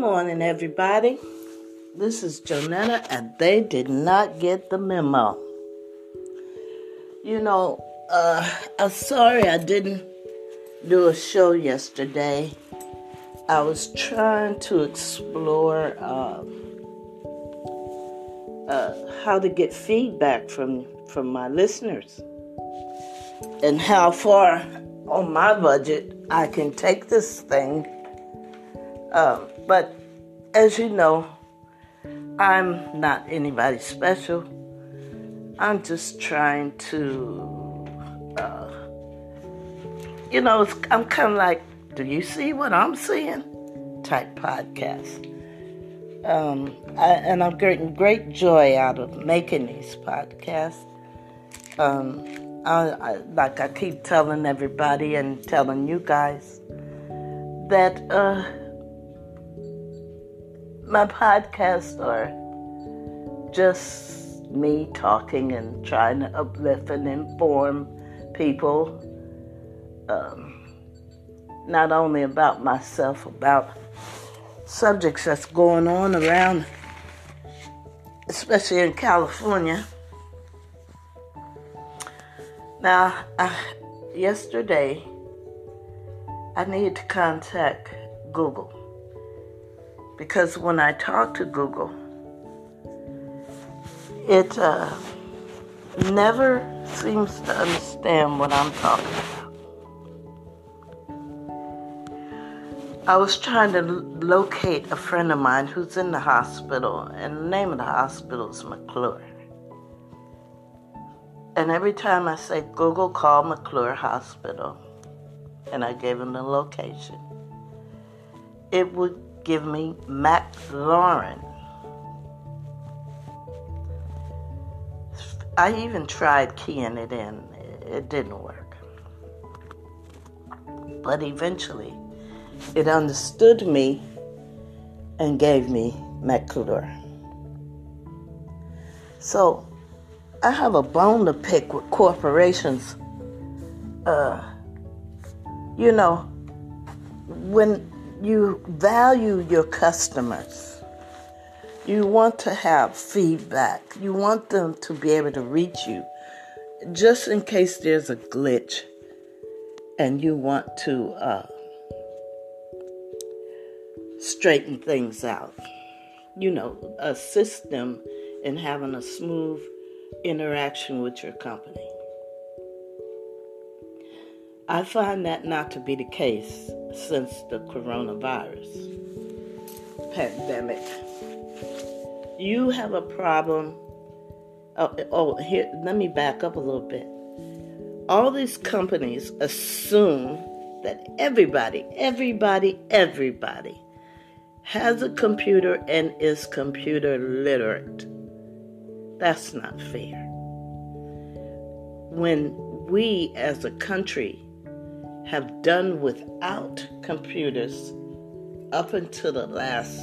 morning, everybody. This is Jonetta, and they did not get the memo. You know, uh, I'm sorry I didn't do a show yesterday. I was trying to explore uh, uh, how to get feedback from from my listeners and how far on my budget I can take this thing. Um, but as you know, I'm not anybody special. I'm just trying to, uh, you know, I'm kind of like, do you see what I'm seeing? Type podcast. Um, I, and I'm getting great joy out of making these podcasts. Um, I, I, like I keep telling everybody and telling you guys that uh, my podcasts are just me talking and trying to uplift and inform people, um, not only about myself, about subjects that's going on around, especially in California. Now, uh, yesterday, I needed to contact Google because when I talk to Google, it uh, never seems to understand what I'm talking about. I was trying to locate a friend of mine who's in the hospital, and the name of the hospital is McClure. And every time I say Google, call McClure Hospital, and I gave him the location, it would give me McLaurin. I even tried keying it in, it didn't work. But eventually, it understood me and gave me McClure. So, I have a bone to pick with corporations. Uh, you know, when you value your customers. You want to have feedback. You want them to be able to reach you just in case there's a glitch and you want to uh, straighten things out. You know, assist them in having a smooth interaction with your company. I find that not to be the case since the coronavirus pandemic. You have a problem. Oh, oh, here, let me back up a little bit. All these companies assume that everybody, everybody, everybody has a computer and is computer literate. That's not fair. When we as a country have done without computers up until the last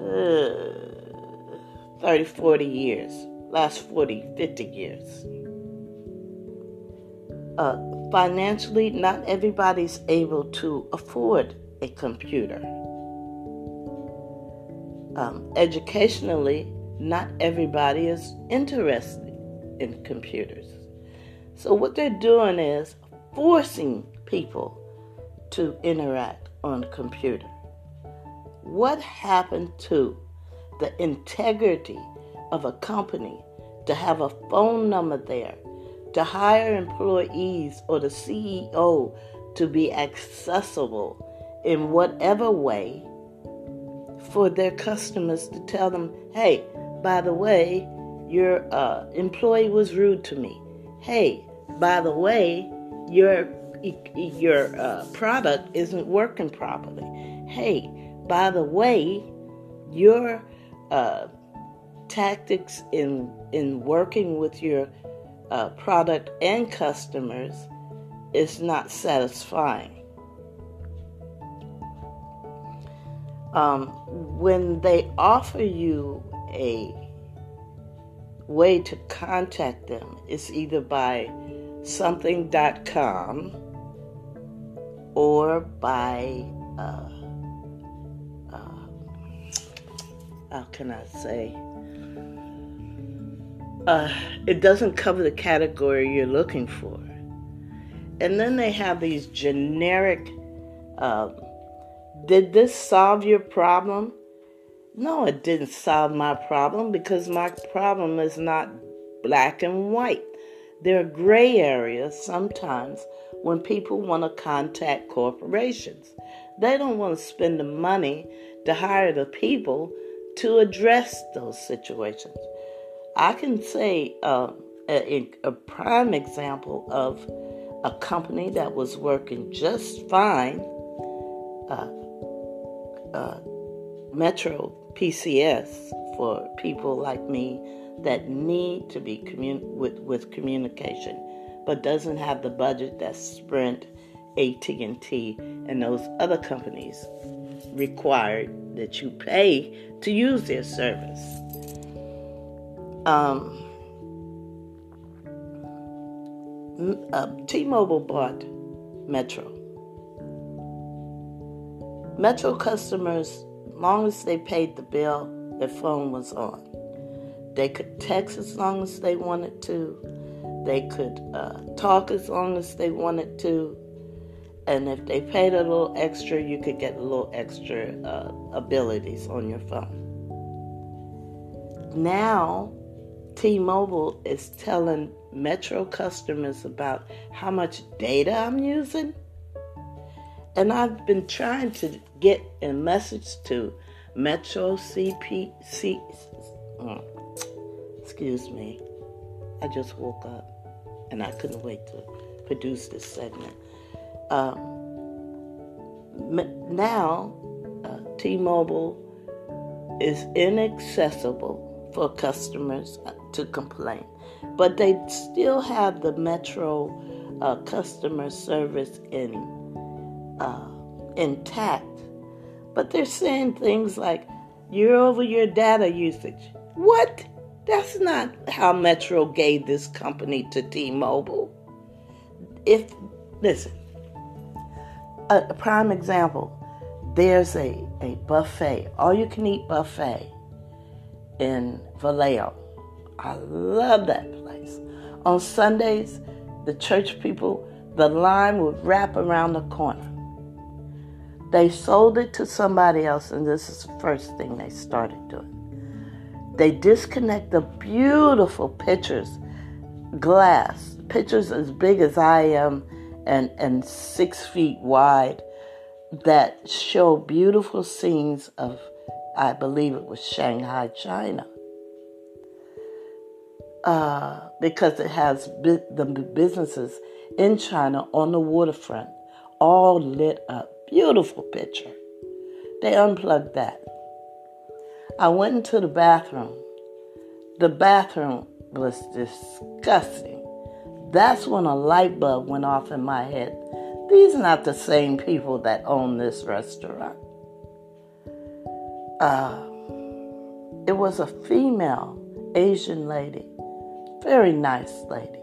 uh, 30, 40 years, last 40, 50 years. Uh, financially, not everybody's able to afford a computer. Um, educationally, not everybody is interested in computers. So, what they're doing is forcing people to interact on a computer. What happened to the integrity of a company to have a phone number there, to hire employees or the CEO to be accessible in whatever way for their customers to tell them, hey, by the way, your uh, employee was rude to me. Hey, by the way, your your uh, product isn't working properly. Hey, by the way, your uh, tactics in in working with your uh, product and customers is not satisfying. Um, when they offer you a way to contact them, it's either by something.com or by uh, how can I say? Uh, it doesn't cover the category you're looking for. And then they have these generic uh, did this solve your problem? No, it didn't solve my problem because my problem is not black and white. There are gray areas sometimes when people want to contact corporations. They don't want to spend the money to hire the people to address those situations. I can say uh, a, a prime example of a company that was working just fine, uh, uh, Metro PCS, for people like me that need to be commun- with, with communication, but doesn't have the budget that Sprint, AT&T, and those other companies required that you pay to use their service. Um, uh, T-Mobile bought Metro. Metro customers, long as they paid the bill, their phone was on. They could text as long as they wanted to. They could uh, talk as long as they wanted to. And if they paid a little extra, you could get a little extra uh, abilities on your phone. Now, T Mobile is telling Metro customers about how much data I'm using. And I've been trying to get a message to Metro CP, C, excuse me. I just woke up and I couldn't wait to produce this segment. Um, now, uh, T Mobile is inaccessible for customers uh, to complain but they still have the Metro uh, customer service in uh, intact. But they're saying things like year over year data usage. What? That's not how Metro gave this company to T-Mobile. If listen, a, a prime example. There's a, a buffet, all you can eat buffet in Vallejo. I love that place. on Sundays, the church people, the line would wrap around the corner. They sold it to somebody else, and this is the first thing they started doing. They disconnect the beautiful pictures, glass, pictures as big as I am and, and six feet wide, that show beautiful scenes of, I believe it was Shanghai, China uh, because it has the businesses in China on the waterfront, all lit up. Beautiful picture. They unplugged that. I went into the bathroom. The bathroom was disgusting. That's when a light bulb went off in my head. These are not the same people that own this restaurant. Uh, it was a female Asian lady very nice lady.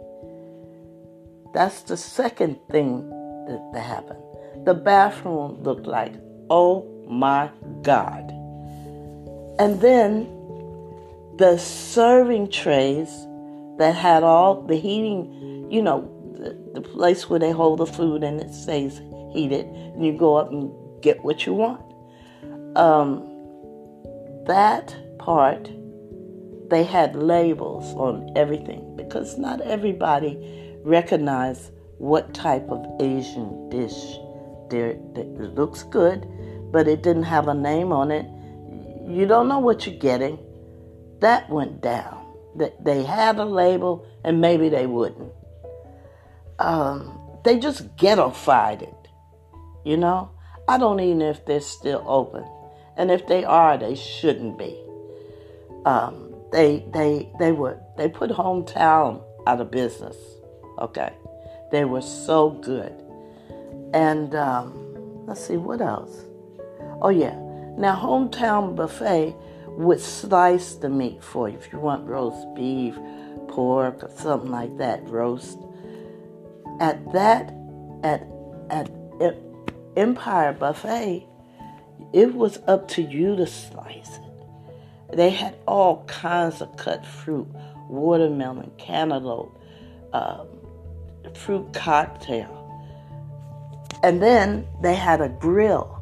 That's the second thing that, that happened. The bathroom looked like, oh my God. And then the serving trays that had all the heating, you know, the, the place where they hold the food and it stays heated, and you go up and get what you want. Um, that part they had labels on everything because not everybody recognized what type of Asian dish there it looks good, but it didn't have a name on it. You don't know what you're getting. That went down. They had a label, and maybe they wouldn't. Um, they just ghettofied it. You know, I don't even know if they're still open, and if they are, they shouldn't be. Um, they they they were they put hometown out of business. Okay, they were so good. And um, let's see what else. Oh yeah, now hometown buffet would slice the meat for you if you want roast beef, pork, or something like that. Roast. At that, at at Empire Buffet, it was up to you to slice it. They had all kinds of cut fruit, watermelon, cantaloupe, um, fruit cocktail. And then they had a grill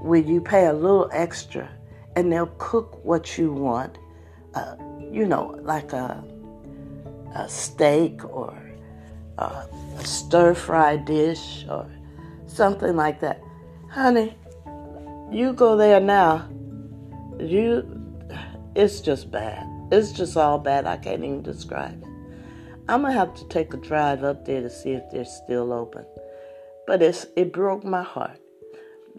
where you pay a little extra and they'll cook what you want, uh, you know, like a, a steak or a stir fry dish or something like that. Honey, you go there now. You, it's just bad. It's just all bad. I can't even describe it. I'm gonna have to take a drive up there to see if they're still open. But it's it broke my heart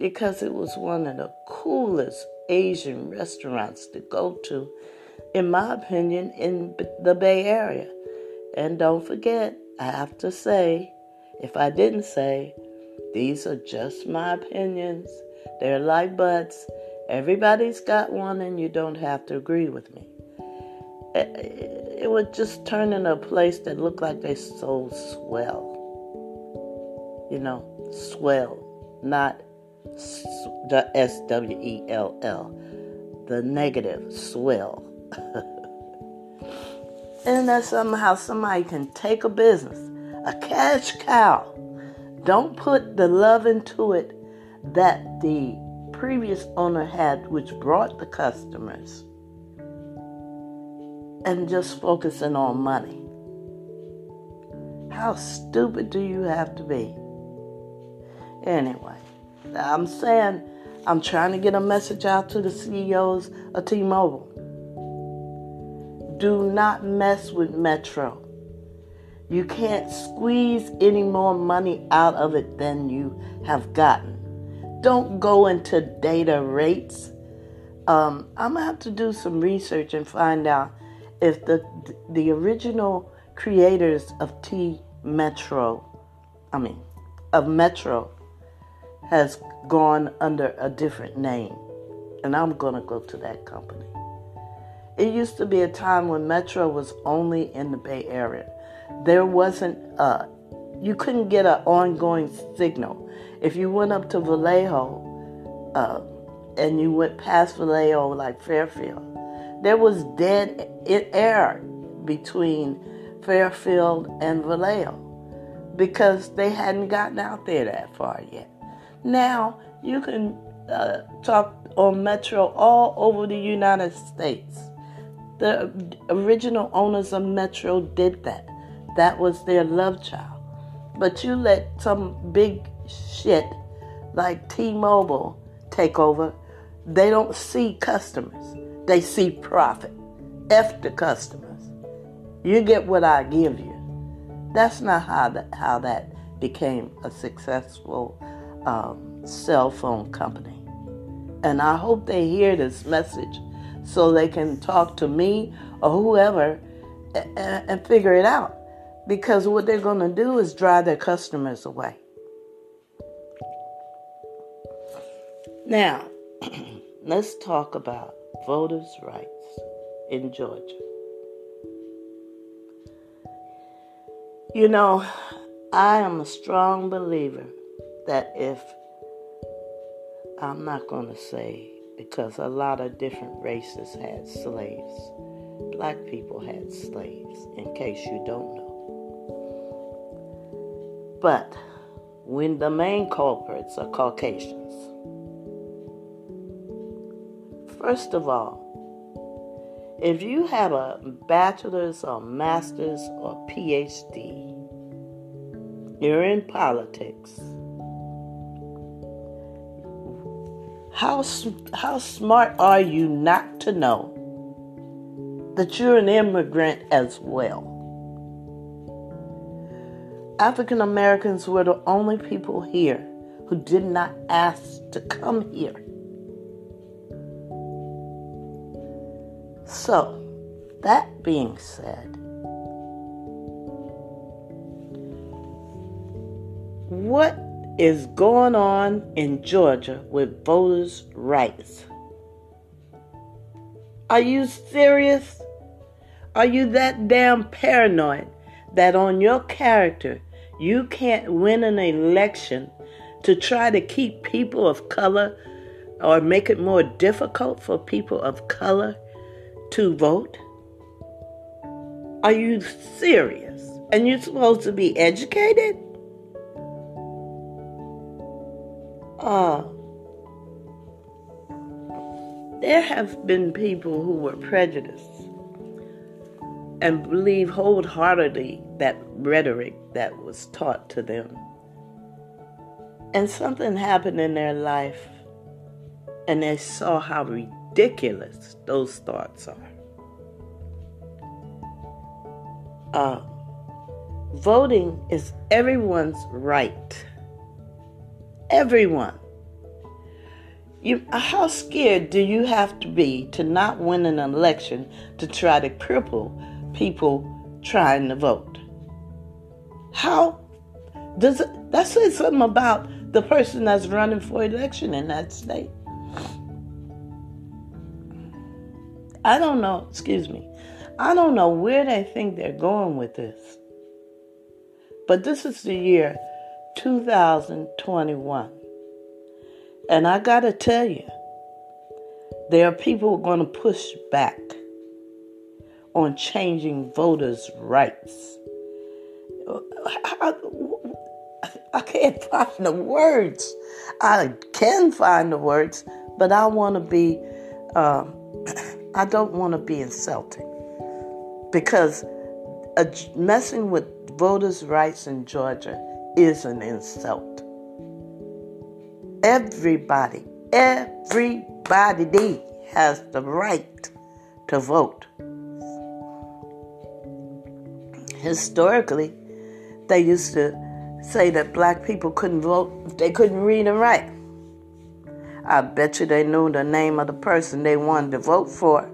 because it was one of the coolest Asian restaurants to go to, in my opinion, in the Bay Area. And don't forget, I have to say, if I didn't say, these are just my opinions. They're like butts. Everybody's got one, and you don't have to agree with me. It would just turn into a place that looked like they sold swell. You know, swell, not the S W E L L, the negative swell. and that somehow somebody can take a business, a cash cow. Don't put the love into it that the previous owner had, which brought the customers, and just focusing on money. How stupid do you have to be? Anyway. I'm saying I'm trying to get a message out to the CEOs of T Mobile. Do not mess with Metro. You can't squeeze any more money out of it than you have gotten. Don't go into data rates. Um, I'm gonna have to do some research and find out if the the original creators of T Metro, I mean, of Metro, has gone under a different name. And I'm going to go to that company. It used to be a time when Metro was only in the Bay Area. There wasn't a, you couldn't get an ongoing signal. If you went up to Vallejo uh, and you went past Vallejo, like Fairfield, there was dead air between Fairfield and Vallejo because they hadn't gotten out there that far yet. Now you can uh, talk on Metro all over the United States. The original owners of Metro did that. That was their love child. But you let some big shit like T Mobile take over, they don't see customers, they see profit. F the customers. You get what I give you. That's not how that, how that became a successful um, cell phone company. And I hope they hear this message so they can talk to me or whoever and, and figure it out. Because what they're going to do is drive their customers away. Now, let's talk about voters' rights in Georgia. You know, I am a strong believer that if I'm not going to say because a lot of different races had slaves. Black people had slaves, in case you don't know. But when the main culprits are Caucasians, first of all, if you have a bachelor's or master's or PhD, you're in politics How, how smart are you not to know that you're an immigrant as well? African Americans were the only people here who did not ask to come here. So, that being said, what is going on in Georgia with voters' rights. Are you serious? Are you that damn paranoid that on your character you can't win an election to try to keep people of color or make it more difficult for people of color to vote? Are you serious? And you're supposed to be educated? Uh, there have been people who were prejudiced and believe wholeheartedly that rhetoric that was taught to them. And something happened in their life, and they saw how ridiculous those thoughts are. Uh, voting is everyone's right. Everyone. You, how scared do you have to be to not win an election to try to cripple people trying to vote? How does it, that say something about the person that's running for election in that state? I don't know, excuse me. I don't know where they think they're going with this. But this is the year 2021. And I got to tell you, there are people who are going to push back on changing voters' rights. I, I, can't find the words. I can find the words, but I want to be, uh, I don't want to be insulting because messing with voters' rights in Georgia is an insult. Everybody, everybody has the right to vote. Historically, they used to say that black people couldn't vote if they couldn't read and write. I bet you they knew the name of the person they wanted to vote for.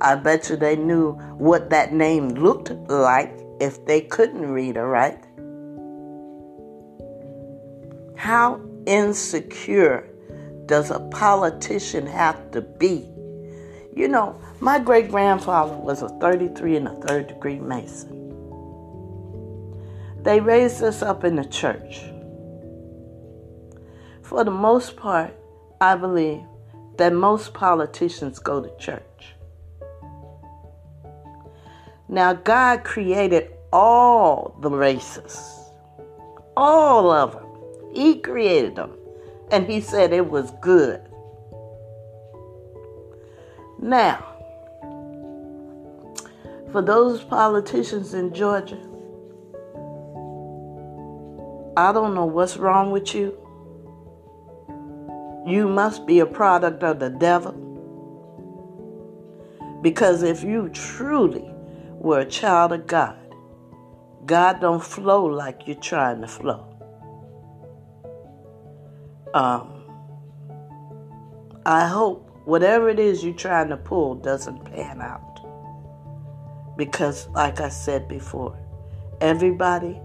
I bet you they knew what that name looked like if they couldn't read or write. How insecure does a politician have to be? You know, my great grandfather was a 33 and a third degree Mason. They raised us up in the church. For the most part, I believe that most politicians go to church. Now, God created all the races, all of them. He created them. And he said it was good. Now, for those politicians in Georgia, I don't know what's wrong with you. You must be a product of the devil. Because if you truly were a child of God, God don't flow like you're trying to flow um, I hope whatever it is you're trying to pull doesn't pan out. Because, like I said before, everybody,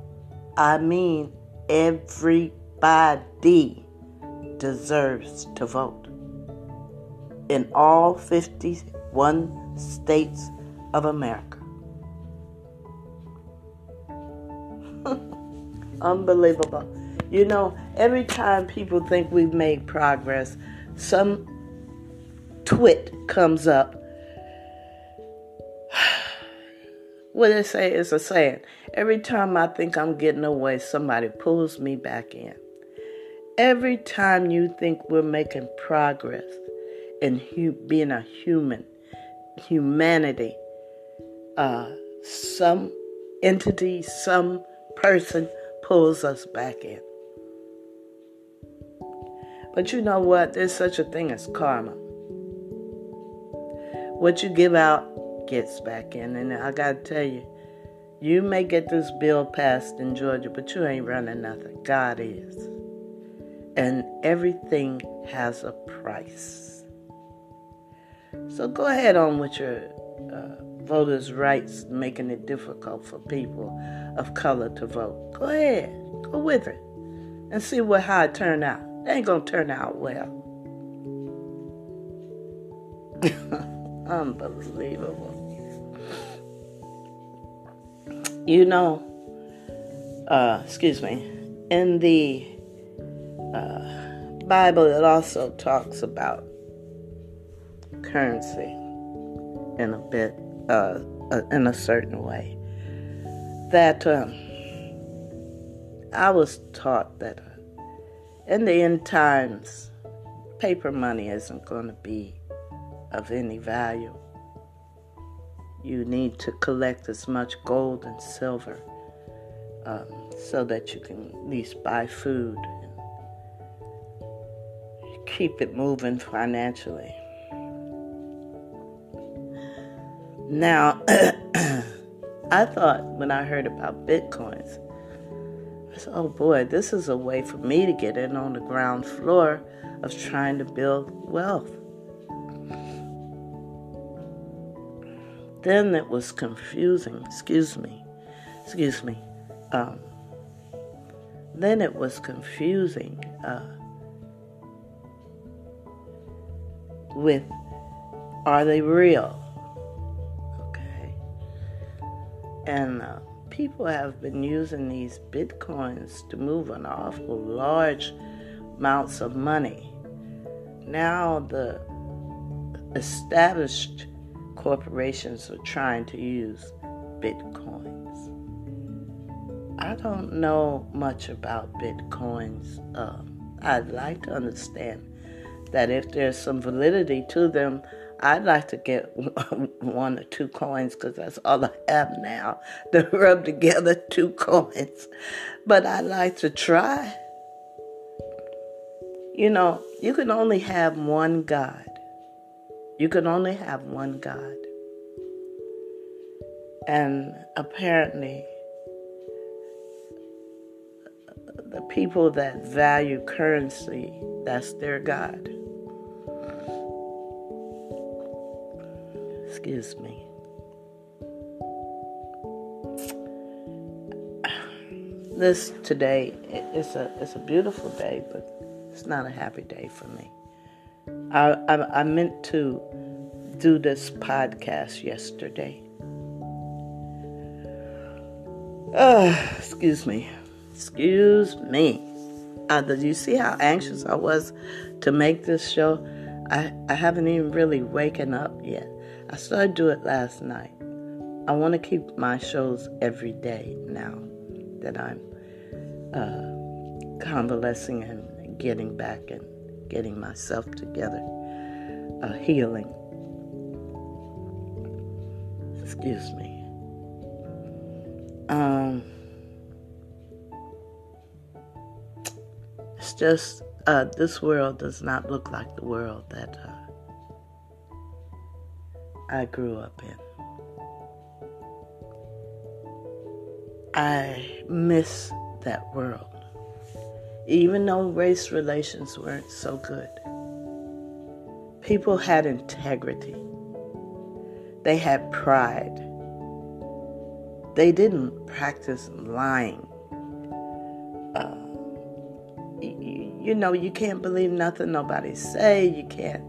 I mean everybody, deserves to vote. In all 51 states of America. Unbelievable. You know, every time people think we've made progress, some twit comes up. What they say is a saying. Every time I think I'm getting away, somebody pulls me back in. Every time you think we're making progress in hu- being a human, humanity, uh, some entity, some person pulls us back in. But you know what? There's such a thing as karma. What you give out gets back in. And I got to tell you, you may get this bill passed in Georgia, but you ain't running nothing. God is. And everything has a price. So go ahead on with your uh, voters' rights, making it difficult for people of color to vote. Go ahead, go with it, and see what how it turn out. Ain't gonna turn out well. Unbelievable. You know, uh, excuse me, in the uh, Bible, it also talks about currency. in a bit, uh, uh, in a certain way. That um, I was taught that in the end times, paper money isn't going to be of any value. You need to collect as much gold and silver um, so that you can at least buy food and keep it moving financially. Now, I thought when I heard about bitcoins, oh boy, this is a way for me to get in on the ground floor of trying to build wealth. Then it was confusing, excuse me, excuse me. Um, then it was confusing uh, with are they real? Okay. And uh, people have been using these bitcoins to move an awful large amounts of money. Now the established corporations are trying to use bitcoins. I don't know much about bitcoins. Um, I'd like to understand that if there's some validity to them, I'd like to get one or two coins because that's all I have now to rub together two coins. But I'd like to try. You know, you can only have one God. You can only have one God. And apparently, the people that value currency, that's their God. Excuse me. This today it's a it's a beautiful day, but it's not a happy day for me. I I, I meant to do this podcast yesterday. Uh, excuse me. Excuse me. Uh, did you see how anxious I was to make this show? I, I haven't even really waken up yet. I started do it last night. I want to keep my shows every day now that I'm uh, convalescing and getting back and getting myself together, uh, healing. Excuse me. Um, it's just uh, this world does not look like the world that uh, I grew up in. I miss that world. Even though race relations weren't so good, people had integrity, they had pride, they didn't practice lying. Uh, you, you know, you can't believe nothing nobody say. You can't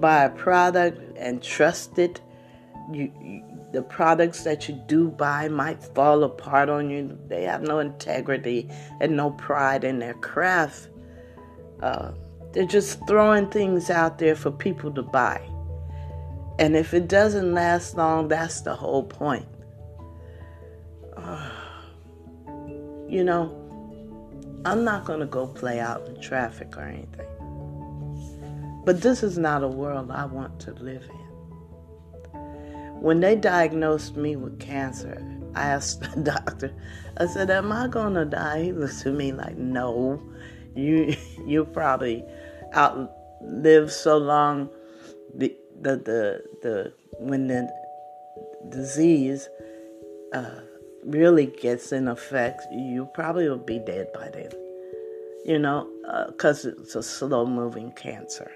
buy a product and trusted. You, you, the products that you do buy might fall apart on you. They have no integrity and no pride in their craft. Uh, they're just throwing things out there for people to buy. And if it doesn't last long, that's the whole point. Uh, you know, I'm not going to go play out in traffic or anything. But this is not a world I want to live in. When they diagnosed me with cancer, I asked the doctor, I said, Am I gonna die? He looked at me like, No. You you probably outlive so long the the the, the when the disease uh, really gets in effect, you probably will be dead by then. You know, because uh, it's a slow moving cancer.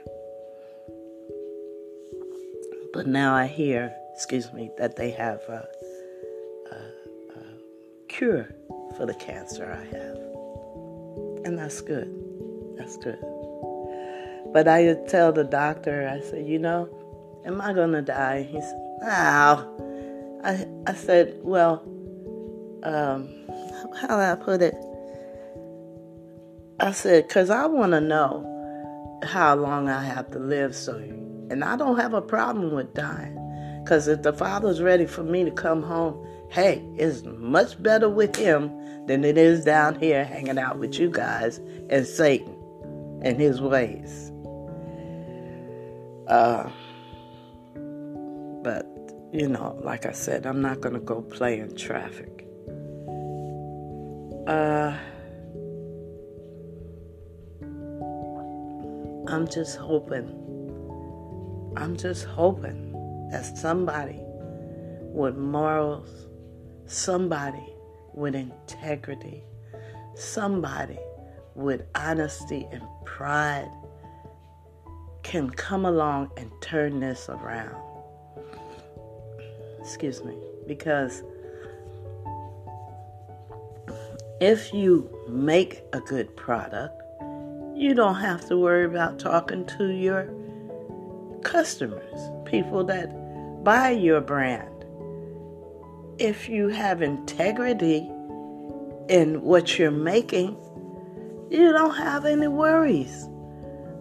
But now I hear excuse me, that they have a, a, a cure for the cancer I have. And that's good. That's good. But I tell the doctor, I said, you know, am I going to die? He said, no. I, I said, well, um, how do I put it? I said, because I want to know how long I have to live. So, and I don't have a problem with dying. Because if the Father's ready for me to come home, hey, it's much better with Him than it is down here hanging out with you guys and Satan and his ways. Uh, but, you know, like I said, I'm not going to go play in traffic. Uh, I'm just hoping, I'm just hoping that somebody with morals, somebody with integrity, somebody with honesty and pride can come along and turn this around. Excuse me. Because if you make a good product, you don't have to worry about talking to your customers, people that buy your brand. If you have integrity in what you're making, you don't have any worries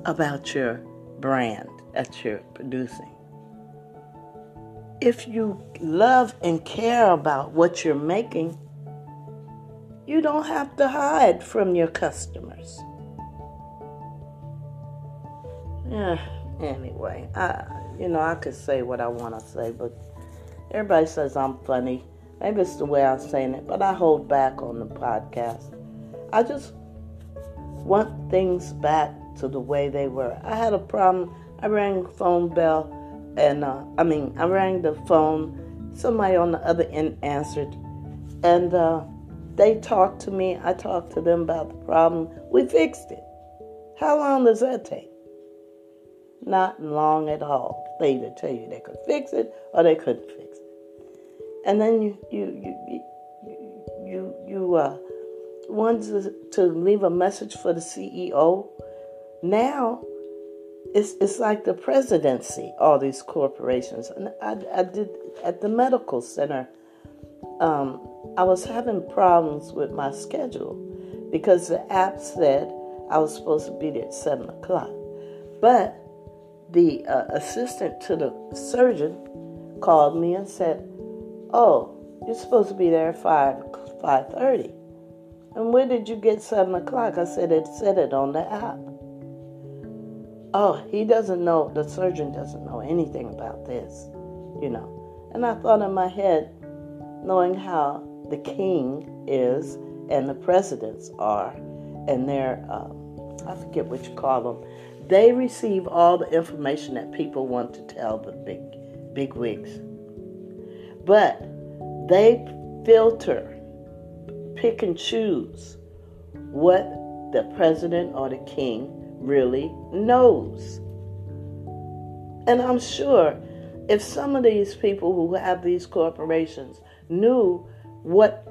about your brand that you're producing. If you love and care about what you're making, you don't have to hide from your customers. Yeah, anyway, I you know, I could say what I want to say, but everybody says I'm funny. Maybe it's the way I'm saying it, but I hold back on the podcast. I just want things back to the way they were. I had a problem. I rang the phone bell, and uh, I mean, I rang the phone. Somebody on the other end answered, and uh, they talked to me. I talked to them about the problem. We fixed it. How long does that take? Not long at all. They either tell you they could fix it or they couldn't fix it. And then you you you you you, you uh, wanted to leave a message for the CEO. Now it's it's like the presidency, all these corporations. And I, I did at the medical center. Um, I was having problems with my schedule because the app said I was supposed to be there at seven o'clock, but the uh, assistant to the surgeon called me and said, "Oh, you're supposed to be there at five five thirty. And where did you get seven o'clock? I said it said it on the app. Oh, he doesn't know. The surgeon doesn't know anything about this, you know. And I thought in my head, knowing how the king is and the presidents are, and their uh, I forget what you call them they receive all the information that people want to tell the big big wigs. But they filter, pick and choose what the president or the king really knows. And I'm sure if some of these people who have these corporations knew what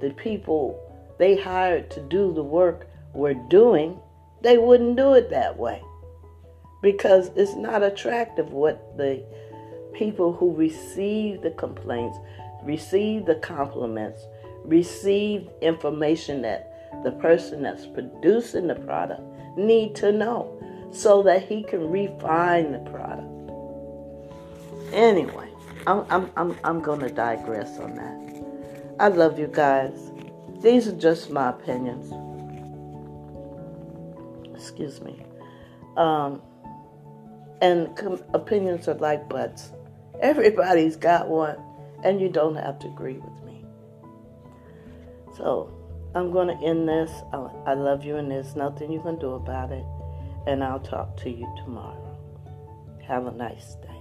the people they hired to do the work were doing, they wouldn't do it that way because it's not attractive what the people who receive the complaints, receive the compliments, receive information that the person that's producing the product need to know so that he can refine the product. Anyway, I'm, I'm, I'm, I'm going to digress on that. I love you guys. These are just my opinions. Excuse me. Um, and com- opinions are like butts. Everybody's got one, and you don't have to agree with me. So I'm going to end this. I love you, and there's nothing you can do about it. And I'll talk to you tomorrow. Have a nice day.